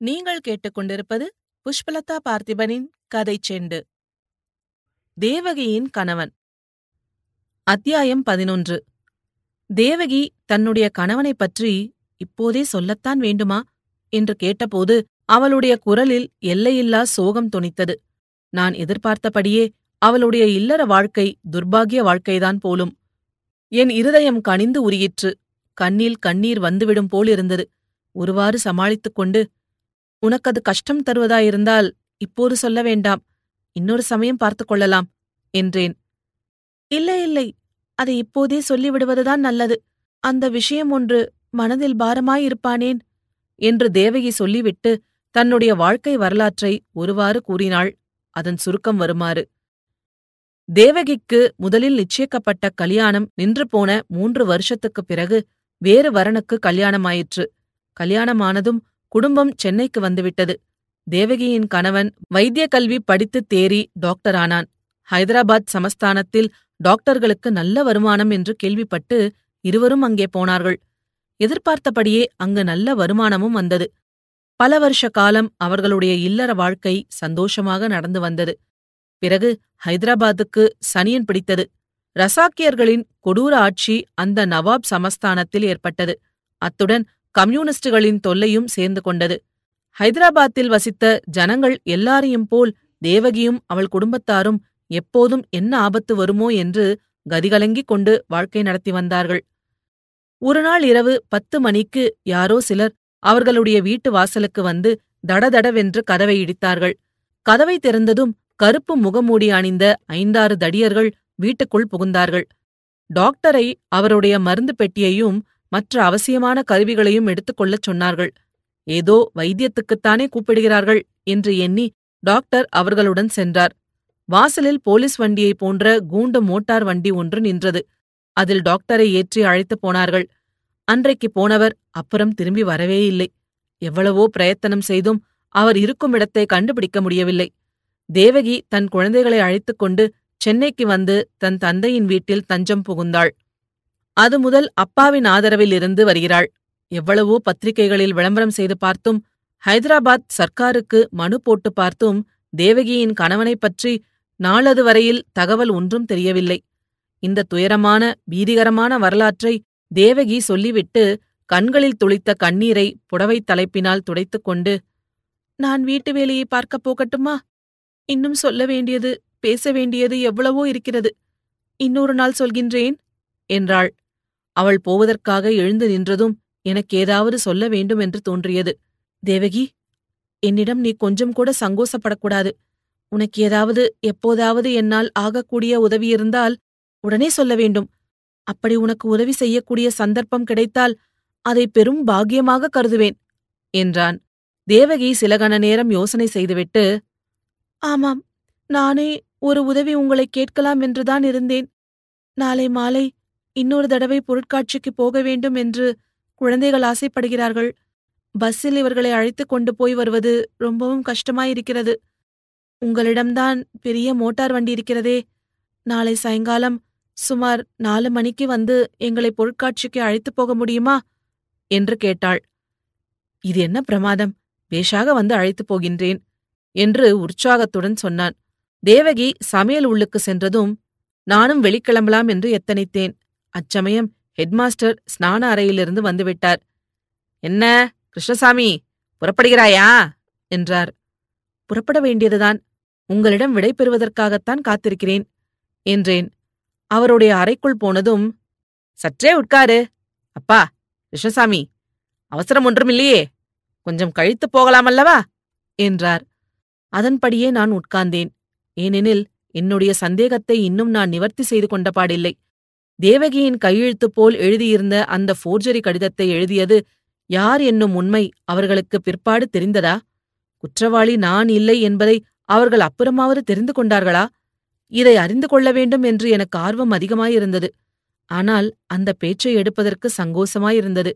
நீங்கள் கேட்டுக்கொண்டிருப்பது புஷ்பலதா பார்த்திபனின் கதை செண்டு. தேவகியின் கணவன். அத்தியாயம் பதினொன்று. தேவகி தன்னுடைய கணவனைப் பற்றி இப்போதே சொல்லத்தான் வேண்டுமா? என்று கேட்டபோது அவளுடைய குரலில் எல்லையில்லா சோகம் துணித்தது நான் எதிர்பார்த்தபடியே அவளுடைய இல்லற வாழ்க்கை துர்பாகிய வாழ்க்கைதான் போலும். என் இருதயம் கனிந்து உரியிற்று கண்ணில் கண்ணீர் வந்துவிடும் போலிருந்தது. ஒருவாறு சமாளித்துக் கொண்டு உனக்கு அது கஷ்டம் தருவதாயிருந்தால் இப்போது சொல்ல வேண்டாம். இன்னொரு சமயம் பார்த்துக் கொள்ளலாம் என்றேன். இல்லை இல்லை. அதை இப்போதே சொல்லிவிடுவதுதான் நல்லது. அந்த விஷயம் ஒன்று மனதில் பாரமாயிருப்பானேன்? என்று தேவகி சொல்லிவிட்டு தன்னுடைய வாழ்க்கை வரலாற்றை ஒருவாறு கூறினாள். அதன் சுருக்கம் வருமாறு. தேவகிக்கு முதலில் நிச்சயிக்கப்பட்ட கல்யாணம் நின்று போன மூன்று வருஷத்துக்குப் பிறகு வேறு வரனுக்கு கல்யாணமாயிற்று. கல்யாணமானதும் குடும்பம் சென்னைக்கு வந்துவிட்டது. தேவகியின் கணவன் வைத்திய கல்வி படித்துத் தேறி டாக்டர் ஆனான் ஹைதராபாத் சமஸ்தானத்தில் டாக்டர்களுக்கு நல்ல வருமானம் என்று கேள்விப்பட்டு இருவரும் அங்கே போனார்கள். எதிர்பார்த்தபடியே அங்கு நல்ல வருமானமும் வந்தது. பல வருஷ காலம் அவர்களுடைய இல்லற வாழ்க்கை சந்தோஷமாக நடந்து வந்தது. பிறகு ஹைதராபாத்துக்கு சனியன் பிடித்தது. ரசாக்கியர்களின் கொடூர ஆட்சி அந்த நவாப் சமஸ்தானத்தில் ஏற்பட்டது. அத்துடன் கம்யூனிஸ்டுகளின் தொல்லையும் சேர்ந்து கொண்டது. ஹைதராபாத்தில் வசித்த ஜனங்கள் எல்லாரையும் போல் தேவகியும் அவள் குடும்பத்தாரும் எப்போதும் என்ன ஆபத்து வருமோ என்று கதிகலங்கிக் கொண்டு வாழ்க்கை நடத்தி வந்தார்கள். ஒருநாள் இரவு பத்து மணிக்கு யாரோ சிலர் அவர்களுடைய வீட்டு வாசலுக்கு வந்து தடதடவென்று கதவை இடித்தார்கள். கதவை திறந்ததும் கருப்பு முகமூடி அணிந்த ஐந்தாறு தடியர்கள் வீட்டுக்குள் புகுந்தார்கள். டாக்டரை அவருடைய மருந்து பெட்டியையும் மற்ற அவசியமான கருவிகளையும் எடுத்துக்கொள்ளச் சொன்னார்கள். ஏதோ வைத்தியத்துக்குத்தானே கூப்பிடுகிறார்கள் என்று எண்ணி டாக்டர் அவர்களுடன் சென்றார். வாசலில் போலீஸ் வண்டியைப் போன்ற கூண்டு மோட்டார் வண்டி ஒன்று நின்றது. அதில் டாக்டரை ஏற்றி அழைத்துப் போனார்கள். அன்றைக்கு போனவர் அப்புறம் திரும்பி வரவே இல்லை. எவ்வளவோ பிரயத்தனம் செய்தும் அவர் இருக்கும் இடத்தை கண்டுபிடிக்க முடியவில்லை. தேவகி தன் குழந்தைகளை அழைத்துக் கொண்டு சென்னைக்கு வந்து தன் தந்தையின் வீட்டில் தஞ்சம் புகுந்தாள். அது முதல் அப்பாவின் ஆதரவில் இருந்து வருகிறாள். எவ்வளவோ பத்திரிகைகளில் விளம்பரம் செய்து பார்த்தும் ஹைதராபாத் சர்க்காருக்கு மனு போட்டு பார்த்தும் தேவகியின் கணவனைப் பற்றி நாளது வரையில் தகவல் ஒன்றும் தெரியவில்லை. இந்த துயரமான பீதிகரமான வரலாற்றை தேவகி சொல்லிவிட்டு கண்களில் துளித்த கண்ணீரை புடவைத் தலைப்பினால் துடைத்துக் கொண்டு நான் வீட்டு வேலையை பார்க்கப் போகட்டுமா? இன்னும் சொல்ல வேண்டியது பேச வேண்டியது எவ்வளவோ இருக்கிறது. இன்னொரு நாள் சொல்கின்றேன் என்றாள். அவள் போவதற்காக எழுந்து நின்றதும் எனக்கு ஏதாவது சொல்ல வேண்டும் என்று தோன்றியது. தேவகி என்னிடம் நீ கொஞ்சம் கூட சங்கோசப்படக்கூடாது. உனக்கு ஏதாவது எப்போதாவது என்னால் ஆகக்கூடிய உதவி இருந்தால் உடனே சொல்ல வேண்டும். அப்படி உனக்கு உதவி செய்யக்கூடிய சந்தர்ப்பம் கிடைத்தால் அதை பெரும் பாக்கியமாக கருதுவேன் என்றான். தேவகி சில கண நேரம் யோசனை செய்துவிட்டு ஆமாம் நானே ஒரு உதவி உங்களை கேட்கலாம் என்றுதான் இருந்தேன். நாளை மாலை இன்னொரு தடவை பொருட்காட்சிக்கு போக வேண்டும் என்று குழந்தைகள் ஆசைப்படுகிறார்கள். பஸ்ஸில் இவர்களை அழைத்துக் கொண்டு போய் வருவது ரொம்பவும் கஷ்டமாயிருக்கிறது. உங்களிடம்தான் பெரிய மோட்டார் வண்டி இருக்கிறதே. நாளை சாயங்காலம் சுமார் நாலு மணிக்கு வந்து எங்களை பொருட்காட்சிக்கு அழைத்துப் போக முடியுமா? என்று கேட்டாள். இது என்ன பிரமாதம்? பேஷாக வந்து அழைத்துப் போகின்றேன் என்று உற்சாகத்துடன் சொன்னான். தேவகி சமையல் உள்ளுக்கு சென்றதும் நானும் வெளிக்கிளம்பலாம் என்று எத்தனைத்தேன். அச்சமயம் ஹெட்மாஸ்டர் ஸ்நான அறையிலிருந்து வந்துவிட்டார். என்ன கிருஷ்ணசாமி புறப்படுகிறாயா? என்றார். புறப்பட வேண்டியதுதான். உங்களிடம் விடை பெறுவதற்காகத்தான் காத்திருக்கிறேன் என்றேன். அவருடைய அறைக்குள் போனதும் சற்றே உட்காரு. அப்பா கிருஷ்ணசாமி அவசரம் ஒன்றுமில்லையே. கொஞ்சம் கழித்து போகலாமல்லவா? என்றார். அதன்படியே நான் உட்கார்ந்தேன். ஏனெனில் என்னுடைய சந்தேகத்தை இன்னும் நான் நிவர்த்தி செய்து கொண்டபாடில்லை தேவகியின் கையெழுத்து போல் எழுதியிருந்த அந்த ஃபோர்ஜரி கடிதத்தை எழுதியது யார் என்னும் உண்மை அவர்களுக்கு பிற்பாடு தெரிந்ததா? குற்றவாளி நான் இல்லை என்பதை அவர்கள் அப்புறமாவது தெரிந்து கொண்டார்களா? இதை அறிந்து கொள்ள வேண்டும் என்று எனக்கு ஆர்வம் அதிகமாயிருந்தது. ஆனால் அந்த பேச்சை எடுப்பதற்கு சங்கோசமாயிருந்தது.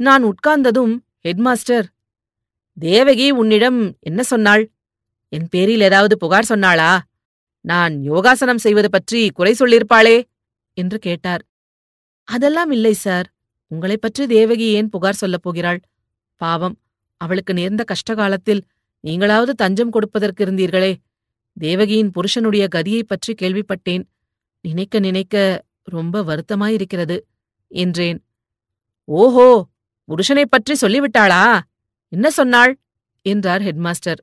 நான் உட்கார்ந்ததும் ஹெட்மாஸ்டர் தேவகி உன்னிடம் என்ன சொன்னாள்? என் பேரில் ஏதாவது புகார் சொன்னாளா? நான் யோகாசனம் செய்வது பற்றி குறை சொல்லியிருப்பாளே! என்று கேட்டார். அதெல்லாம் இல்லை சார். உங்களைப் பற்றி தேவகி ஏன் புகார் சொல்லப் போகிறாள்? பாவம் அவளுக்கு நேர்ந்த கஷ்டகாலத்தில் நீங்களாவது தஞ்சம் கொடுப்பதற்கு இருந்தீர்களே. தேவகியின் புருஷனுடைய கதியைப் பற்றி கேள்விப்பட்டேன். நினைக்க நினைக்க ரொம்ப வருத்தமாயிருக்கிறது என்றேன். ஓஹோ புருஷனைப் பற்றி சொல்லிவிட்டாளா? என்ன சொன்னாள்? என்றார் ஹெட்மாஸ்டர்.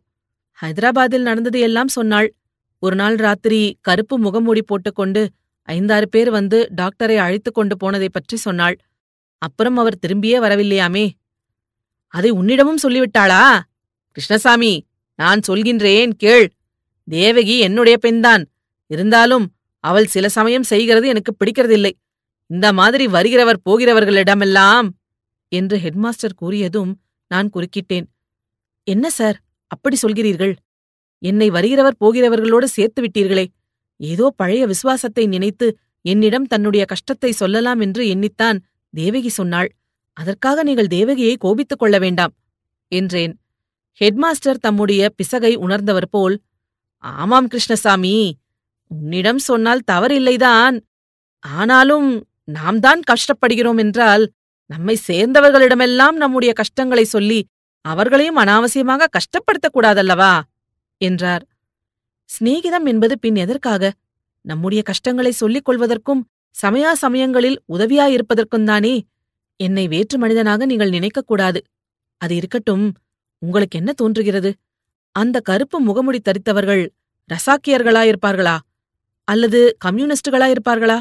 ஹைதராபாத்தில் நடந்தது எல்லாம் சொன்னாள். ஒரு நாள் ராத்திரி கருப்பு முகமூடி போட்டுக்கொண்டு ஐந்தாறு பேர் வந்து டாக்டரை அழைத்துக் கொண்டு போனதைப் பற்றி சொன்னாள். அப்புறம் அவர் திரும்பியே வரவில்லையாமே. அதை உன்னிடமும் சொல்லிவிட்டாளா? கிருஷ்ணசாமி நான் சொல்கின்றேன் கேள். தேவகி என்னுடைய பெண்தான். இருந்தாலும் அவள் சில சமயம் செய்கிறது எனக்கு பிடிக்கிறதில்லை. இந்த மாதிரி வருகிறவர் போகிறவர்களிடமெல்லாம் என்று ஹெட்மாஸ்டர் கூறியதும் நான் குறுக்கிட்டேன். என்ன சார் அப்படி சொல்கிறீர்கள்? என்னை வருகிறவர் போகிறவர்களோடு சேர்த்து விட்டீர்களே. ஏதோ பழைய விசுவாசத்தை நினைத்து என்னிடம் தன்னுடைய கஷ்டத்தை சொல்லலாம் என்று எண்ணித்தான் தேவகி சொன்னாள். அதற்காக நீங்கள் தேவகியை கோபித்துக் கொள்ள வேண்டாம் என்றேன். ஹெட்மாஸ்டர் தம்முடைய பிசகை உணர்ந்தவர் போல் ஆமாம் கிருஷ்ணசாமி உன்னிடம் சொன்னால் தவறில்லைதான். ஆனாலும் நாம் தான் கஷ்டப்படுகிறோம் என்றால் நம்மை சேர்ந்தவர்களிடமெல்லாம் நம்முடைய கஷ்டங்களை சொல்லி அவர்களையும் அனாவசியமாக கஷ்டப்படுத்தக் கூடாதல்லவா என்றார். சிநேகிதம் என்பது பின் எதற்காக? நம்முடைய கஷ்டங்களை சொல்லிக் கொள்வதற்கும் சமயா சமயங்களில் உதவியாயிருப்பதற்கும் தானே? என்னை வேற்று மனிதனாக நீங்கள் நினைக்கக்கூடாது அது இருக்கட்டும் உங்களுக்கு என்ன தோன்றுகிறது? அந்த கருப்பு முகமுடி தரித்தவர்கள் ரசாக்கியர்களாயிருப்பார்களா? அல்லது கம்யூனிஸ்டுகளாயிருப்பார்களா?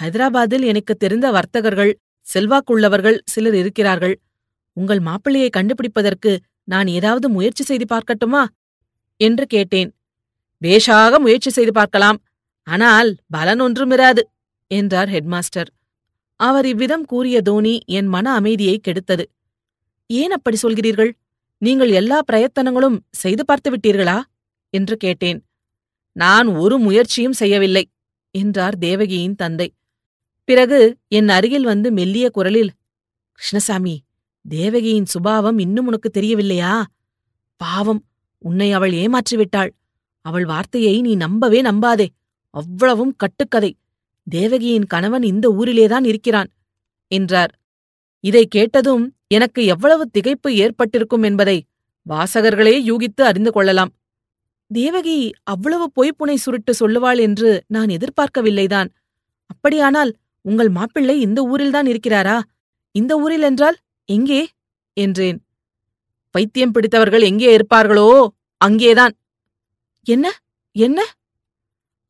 ஹைதராபாத்தில் எனக்கு தெரிந்த வர்த்தகர்கள் செல்வாக்குள்ளவர்கள் சிலர் இருக்கிறார்கள். உங்கள் மாப்பிள்ளையை கண்டுபிடிப்பதற்கு நான் ஏதாவது முயற்சி செய்து பார்க்கட்டுமா? என்று கேட்டேன். பேஷாக முயற்சி செய்து பார்க்கலாம். ஆனால் பலன் ஒன்றுமிராது என்றார் ஹெட்மாஸ்டர். அவர் இவ்விதம் கூறிய தோனி என் மன அமைதியை கெடுத்தது. ஏன் அப்படி சொல்கிறீர்கள்? நீங்கள் எல்லா பிரயத்தனங்களும் செய்து பார்த்து விட்டீர்களா? என்று கேட்டேன். நான் ஒரு முயற்சியும் செய்யவில்லை என்றார் தேவகியின் தந்தை. பிறகு என் அருகில் வந்து மெல்லிய குரலில் கிருஷ்ணசாமி தேவகியின் சுபாவம் இன்னும் உனக்கு தெரியவில்லையா? பாவம் உன்னை அவள் ஏமாற்றிவிட்டாள். அவள் வார்த்தையை நீ நம்பவே நம்பாதே. அவ்வளவும் கட்டுக்கதை. தேவகியின் கணவன் இந்த ஊரிலேதான் இருக்கிறான் என்றார். இதை கேட்டதும் எனக்கு எவ்வளவு திகைப்பு ஏற்பட்டிருக்கும் என்பதை வாசகர்களே யூகித்து அறிந்து கொள்ளலாம். தேவகி அவ்வளவு பொய்ப்புனை சுருட்டு சொல்லுவாள் என்று நான் எதிர்பார்க்கவில்லைதான். அப்படியானால் உங்கள் மாப்பிள்ளை இந்த ஊரில்தான் இருக்கிறாரா? இந்த ஊரில் என்றால் எங்கே? என்றேன். பைத்தியம் பிடித்தவர்கள் எங்கே இருப்பார்களோ அங்கேதான். என்ன? என்ன?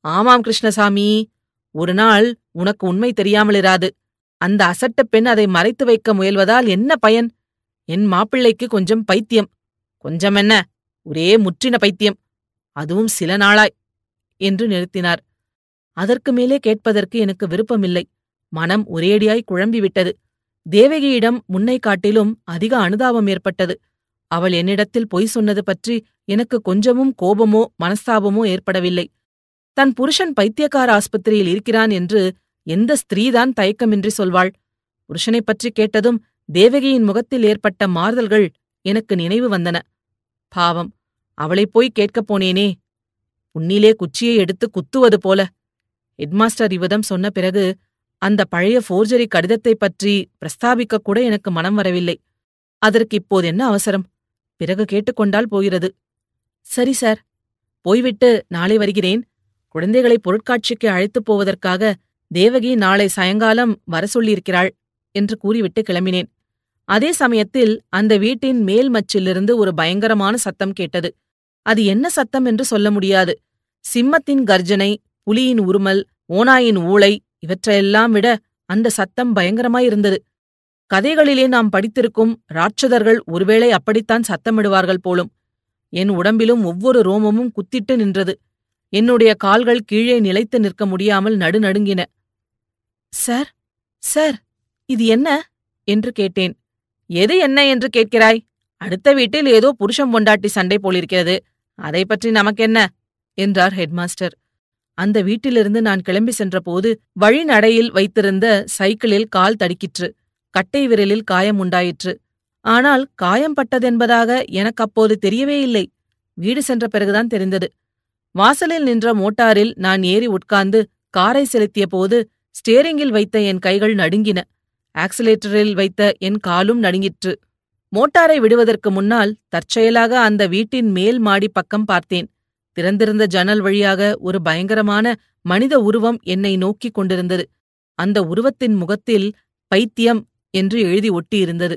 ஆமாம் கிருஷ்ணசாமி ஒரு நாள் உனக்கு உண்மை தெரியாமலிராது. அந்த அசட்ட பெண் அதை மறைத்து வைக்க முயல்வதால் என்ன பயன்? என் மாப்பிள்ளைக்கு கொஞ்சம் பைத்தியம். கொஞ்சம் என்ன? ஒரே முற்றின பைத்தியம். அதுவும் சில நாளாய் என்று நிறுத்தினார். அதற்கு மேலே கேட்பதற்கு எனக்கு விருப்பமில்லை. மனம் ஒரேடியாய் குழம்பிவிட்டது. தேவகியிடம் முன்னை காட்டிலும் அதிக அனுதாபம் ஏற்பட்டது. அவள் என்னிடத்தில் பொய் சொன்னது பற்றி எனக்கு கொஞ்சமும் கோபமோ மனஸ்தாபமோ ஏற்படவில்லை. தன் புருஷன் பைத்தியக்கார ஆஸ்பத்திரியில் இருக்கிறான் என்று எந்த ஸ்திரீதான் தயக்கமின்றி சொல்வாள். புருஷனைப் பற்றி கேட்டதும் தேவகியின் முகத்தில் ஏற்பட்ட மாறுதல்கள் எனக்கு நினைவு வந்தன. பாவம் அவளைப் போய் கேட்கப் போனேனே. உன்னிலே குச்சியை எடுத்து குத்துவது போல. ஹெட்மாஸ்டர் இவ்விதம் சொன்ன பிறகு அந்த பழைய ஃபோர்ஜரி கடிதத்தைப் பற்றி பிரஸ்தாபிக்க கூட எனக்கு மனம் வரவில்லை. அதற்கு இப்போது என்ன அவசரம்? பிறகு கேட்டுக்கொண்டால் போகிறது. சரி சார். போய்விட்டு நாளை வருகிறேன். குழந்தைகளை பொருட்காட்சிக்கு அழைத்துப் போவதற்காக தேவகி நாளை சாயங்காலம் வர சொல்லியிருக்கிறாள் என்று கூறிவிட்டு கிளம்பினேன். அதே சமயத்தில் அந்த வீட்டின் மேல் மச்சிலிருந்து ஒரு பயங்கரமான சத்தம் கேட்டது. அது என்ன சத்தம் என்று சொல்ல முடியாது. சிம்மத்தின் கர்ஜனை புலியின் உருமல் ஓனாயின் ஊளை இவற்றையெல்லாம் விட அந்த சத்தம் பயங்கரமாயிருந்தது கதைகளிலே நாம் படித்திருக்கும் ராட்சதர்கள் ஒருவேளை அப்படித்தான் சத்தமிடுவார்கள் போலும். என் உடம்பிலும் ஒவ்வொரு ரோமமும் குத்திட்டு நின்றது. என்னுடைய கால்கள் கீழே நிலைத்து நிற்க முடியாமல் நடுநடுங்கின. சார் சார் இது என்ன? என்று கேட்டேன். எது என்ன என்று கேட்கிறாய்? அடுத்த வீட்டில் ஏதோ புருஷம் பொண்டாட்டி சண்டை போலிருக்கிறது. அதை பற்றி நமக்கென்ன? என்றார் ஹெட்மாஸ்டர். அந்த வீட்டிலிருந்து நான் கிளம்பி சென்றபோது வழிநடையில் வைத்திருந்த சைக்கிளில் கால் தடுக்கிற்று. கட்டை விரலில் காயம் உண்டாயிற்று. ஆனால் காயம் பட்டதென்பதாக எனக்கு அப்போது தெரியவே இல்லை. வீடு சென்ற பிறகுதான் தெரிந்தது. வாசலில் நின்ற மோட்டாரில் நான் ஏறி உட்கார்ந்து காரை செலுத்திய போது ஸ்டேரிங்கில் வைத்த என் கைகள் நடுங்கின. ஆக்சிலேட்டரில் வைத்த என் காலும் நடுங்கிற்று. மோட்டாரை விடுவதற்கு முன்னால் தற்செயலாக அந்த வீட்டின் மேல் மாடி பக்கம் பார்த்தேன். திறந்திருந்த ஜன்னல் வழியாக ஒரு பயங்கரமான மனித உருவம் என்னை நோக்கிக் கொண்டிருந்தது. அந்த உருவத்தின் முகத்தில் பைத்தியம் என்று எழுதி ஒட்டியிருந்தது.